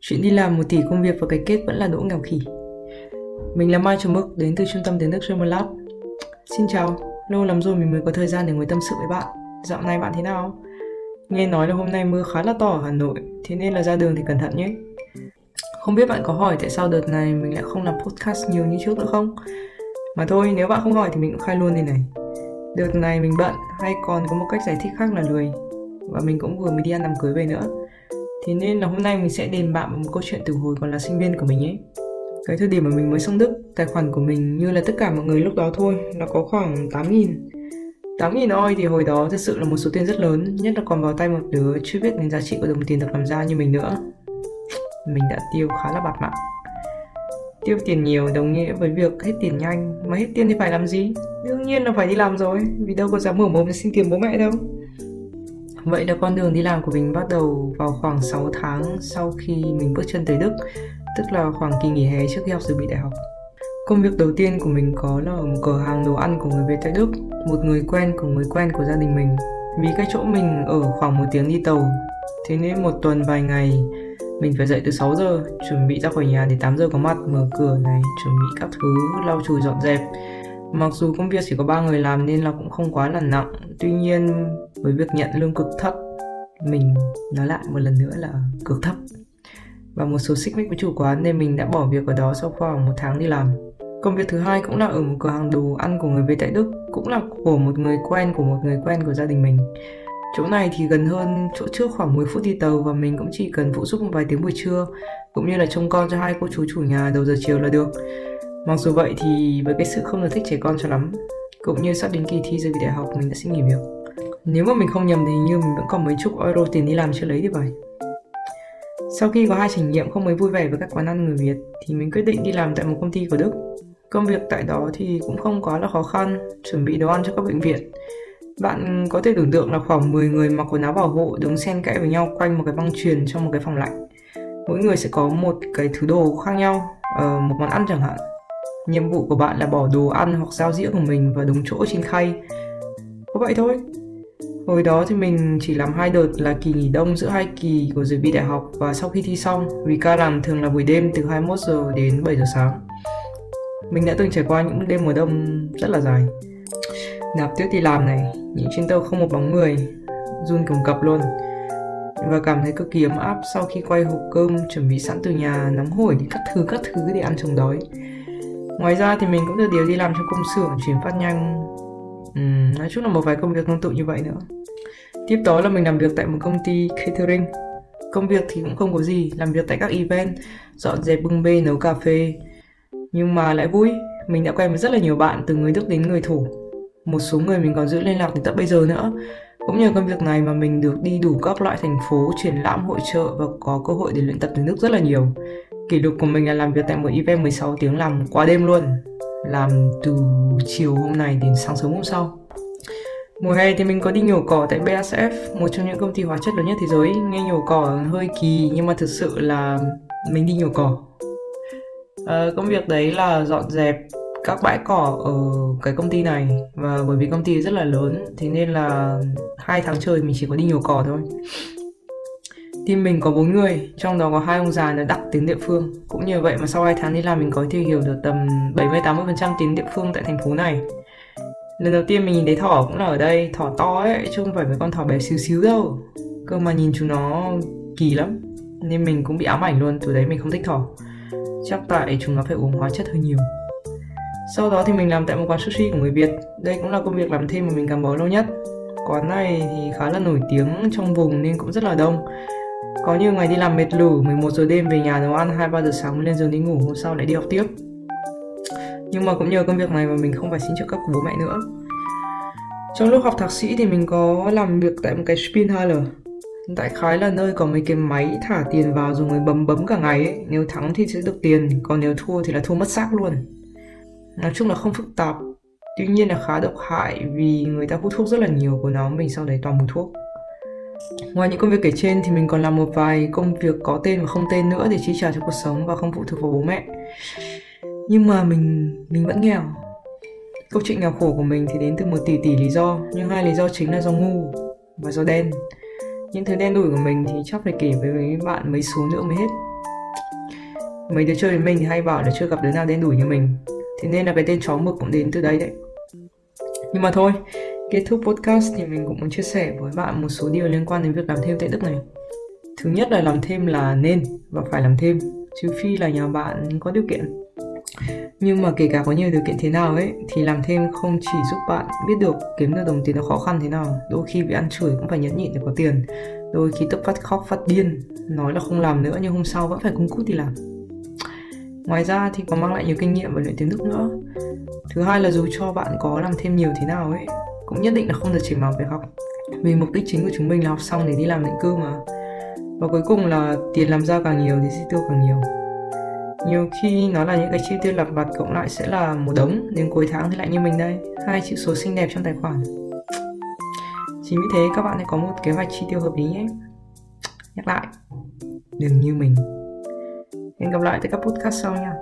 Chuyện đi làm một tỷ công việc và cái kết vẫn là đỗ nghèo khỉ. Mình là Mai Trầm Mực đến từ trung tâm tiếng Đức German Lab. Xin chào, lâu lắm rồi mình mới có thời gian để ngồi tâm sự với bạn. Dạo này bạn thế nào? Nghe nói là hôm nay mưa khá là to ở Hà Nội, thế nên là ra đường thì cẩn thận nhé. Không biết bạn có hỏi tại sao đợt này mình lại không làm podcast nhiều như trước nữa không? Mà thôi, nếu bạn không hỏi thì mình cũng khai luôn đây này. Đợt này mình bận hay còn có một cách giải thích khác là lười. Và mình cũng vừa mới đi ăn đám cưới về nữa. Thế nên là hôm nay mình sẽ đền bạn một câu chuyện từ hồi còn là sinh viên của mình ấy. Cái thời điểm mà mình mới sang Đức, tài khoản của mình như là tất cả mọi người lúc đó thôi, nó có khoảng 8.000 8.000 oi thì hồi đó thật sự là một số tiền rất lớn, nhất là còn vào tay một đứa chưa biết đến giá trị của đồng tiền được làm ra như mình nữa. Mình đã tiêu khá là bạt mạng. Tiêu tiền nhiều đồng nghĩa với việc hết tiền nhanh, mà hết tiền thì phải làm gì? Đương nhiên là phải đi làm rồi, vì đâu có dám mở mồm để xin tiền bố mẹ đâu. Vậy là con đường đi làm của mình bắt đầu vào khoảng 6 tháng sau khi mình bước chân tới Đức, tức là khoảng kỳ nghỉ hè trước khi học dự bị đại học. Công việc đầu tiên của mình có là ở một cửa hàng đồ ăn của người Việt tại Đức, một người quen của người quen của gia đình mình. Vì cái chỗ mình ở khoảng một tiếng đi tàu, thế nên một tuần vài ngày mình phải dậy từ 6 giờ, chuẩn bị ra khỏi nhà để 8 giờ có mặt, mở cửa này, chuẩn bị các thứ, lau chùi dọn dẹp. Mặc dù công việc chỉ có ba người làm nên là cũng không quá là nặng, tuy nhiên với việc nhận lương cực thấp, mình nói lại một lần nữa là cực thấp. Và một số xích mích với chủ quán nên mình đã bỏ việc ở đó sau khoảng một tháng đi làm. Công việc thứ hai cũng là ở một cửa hàng đồ ăn của người Việt tại Đức, cũng là của một người quen của một người quen của gia đình mình. Chỗ này thì gần hơn chỗ trước khoảng 10 phút đi tàu và mình cũng chỉ cần phụ giúp một vài tiếng buổi trưa, cũng như là trông con cho hai cô chú chủ nhà đầu giờ chiều là được. Mặc dù vậy thì với cái sự không được thích trẻ con cho lắm, cũng như sắp đến kỳ thi dự bị đại học mình đã xin nghỉ việc. Nếu mà mình không nhầm thì như mình vẫn còn mấy chục euro tiền đi làm chưa lấy thì phải. Sau khi có hai trải nghiệm không mấy vui vẻ với các quán ăn người Việt thì mình quyết định đi làm tại một công ty của Đức. Công việc tại đó thì cũng không quá là khó khăn, chuẩn bị đồ ăn cho các bệnh viện. Bạn có thể tưởng tượng là khoảng 10 người mặc quần áo bảo hộ đứng xen kẽ với nhau quanh một cái băng truyền trong một cái phòng lạnh. Mỗi người sẽ có một cái thứ đồ khác nhau, ờ, một món ăn chẳng hạn. Nhiệm vụ của bạn là bỏ đồ ăn hoặc dao dĩa của mình vào đúng chỗ trên khay. Có vậy thôi. Hồi đó thì mình chỉ làm hai đợt là kỳ nghỉ đông giữa hai kỳ của dự bị đại học và sau khi thi xong vì ca làm thường là buổi đêm từ 21 giờ đến 7 giờ sáng. Mình đã từng trải qua những đêm mùa đông rất là dài. Nạp tuyết đi làm này, những trên tàu không một bóng người, run cầm cập luôn. Và cảm thấy cực kỳ ấm áp sau khi quay hộp cơm chuẩn bị sẵn từ nhà nóng hổi để các thứ các thứ để ăn chống đói. Ngoài ra thì mình cũng được điều đi làm trong công xưởng chuyển phát nhanh. Uhm, nói chung là một vài công việc tương tự như vậy nữa. Tiếp đó là mình làm việc tại một công ty catering. Công việc thì cũng không có gì làm việc tại các event dọn dẹp bưng bê nấu cà phê. Nhưng mà lại vui mình đã quen với rất là nhiều bạn từ người đức đến người thổ một số người mình còn giữ liên lạc đến tận bây giờ nữa. Cũng nhờ công việc này mà mình được đi đủ các loại thành phố triển lãm hội trợ và có cơ hội để luyện tập tiếng Đức rất là nhiều kỷ lục của mình là làm việc tại một event 16 tiếng làm qua đêm luôn làm từ chiều hôm này đến sáng sớm hôm sau Mùa hè thì mình có đi nhổ cỏ tại BASF, một trong những công ty hóa chất lớn nhất thế giới. Nghe nhổ cỏ hơi kỳ nhưng mà thực sự là mình đi nhổ cỏ. À, công việc đấy là dọn dẹp các bãi cỏ ở cái công ty này và bởi vì công ty rất là lớn thế nên là hai tháng trời mình chỉ có đi nhổ cỏ thôi Team mình có 4 người, trong đó có hai ông già là đặc tiếng địa phương. Cũng như vậy mà sau 2 tháng đi làm mình có thể hiểu được tầm 70-80% tiếng địa phương tại thành phố này. Lần đầu tiên mình nhìn thấy thỏ cũng là ở đây, thỏ to ấy, chứ không phải mấy con thỏ bé xíu xíu đâu. Cơ mà nhìn chúng nó kỳ lắm, nên mình cũng bị ám ảnh luôn, từ đấy mình không thích thỏ. Chắc tại chúng nó phải uống hóa chất hơi nhiều. Sau đó thì mình làm tại một quán sushi của người Việt. Đây cũng là công việc làm thêm mà mình gắn bó lâu nhất. Quán này thì khá là nổi tiếng trong vùng nên cũng rất là đông có nhiều ngày đi làm mệt lử 11 giờ đêm về nhà nấu ăn 2-3 giờ sáng mới lên giường đi ngủ hôm sau lại đi học tiếp nhưng mà cũng nhờ công việc này mà mình không phải xin trợ cấp của bố mẹ nữa trong lúc học thạc sĩ thì mình có làm việc tại một cái Spinhaler Đại khái là nơi có mấy cái máy thả tiền vào rồi người bấm bấm cả ngày ấy. Nếu thắng thì sẽ được tiền, còn nếu thua thì là thua mất xác luôn. Nói chung là không phức tạp, tuy nhiên là khá độc hại vì người ta hút thuốc rất là nhiều của nó mình sau đấy toàn mùi thuốc. Ngoài những công việc kể trên thì mình còn làm một vài công việc có tên và không tên nữa để chi trả cho cuộc sống và không phụ thuộc vào bố mẹ. Nhưng mà mình mình vẫn nghèo. Câu chuyện nghèo khổ của mình thì đến từ một tỷ tỷ lý do, nhưng hai lý do chính là do ngu và do đen. Những thứ đen đủi của mình thì chắc phải kể với mấy bạn mấy số nữa mới hết. mấy đứa chơi với mình thì hay bảo là chưa gặp đứa nào đen đủi như mình thế nên là cái tên chó mực cũng đến từ đấy đấy nhưng mà thôi kết thúc podcast thì mình cũng muốn chia sẻ với bạn một số điều liên quan đến việc làm thêm tại đức này. Thứ nhất là làm thêm là nên và phải làm thêm, trừ phi là nhà bạn có điều kiện. Nhưng mà kể cả có nhiều điều kiện thế nào ấy, thì làm thêm không chỉ giúp bạn biết được, kiếm được đồng tiền nó khó khăn thế nào. Đôi khi bị ăn chửi cũng phải nhẫn nhịn để có tiền. Đôi khi tức phát, khóc phát điên, nói là không làm nữa nhưng hôm sau vẫn phải cung cút đi làm. Ngoài ra thì còn mang lại nhiều kinh nghiệm và luyện tiếng đức nữa. Thứ hai là dù cho bạn có làm thêm nhiều thế nào ấy cũng nhất định là không được chỉ màu việc học vì mục đích chính của chúng mình là học xong để đi làm định cư mà. Và cuối cùng là tiền làm ra càng nhiều thì chi tiêu càng nhiều. Nhiều khi nó là những cái chi tiêu lặt vặt cộng lại sẽ là một đống, đến cuối tháng thì lại như mình đây, hai chữ số xinh đẹp trong tài khoản. Chính vì thế, các bạn hãy có một kế hoạch chi tiêu hợp lý nhé. Nhắc lại, đừng như mình. Hẹn gặp lại tại các podcast sau nha.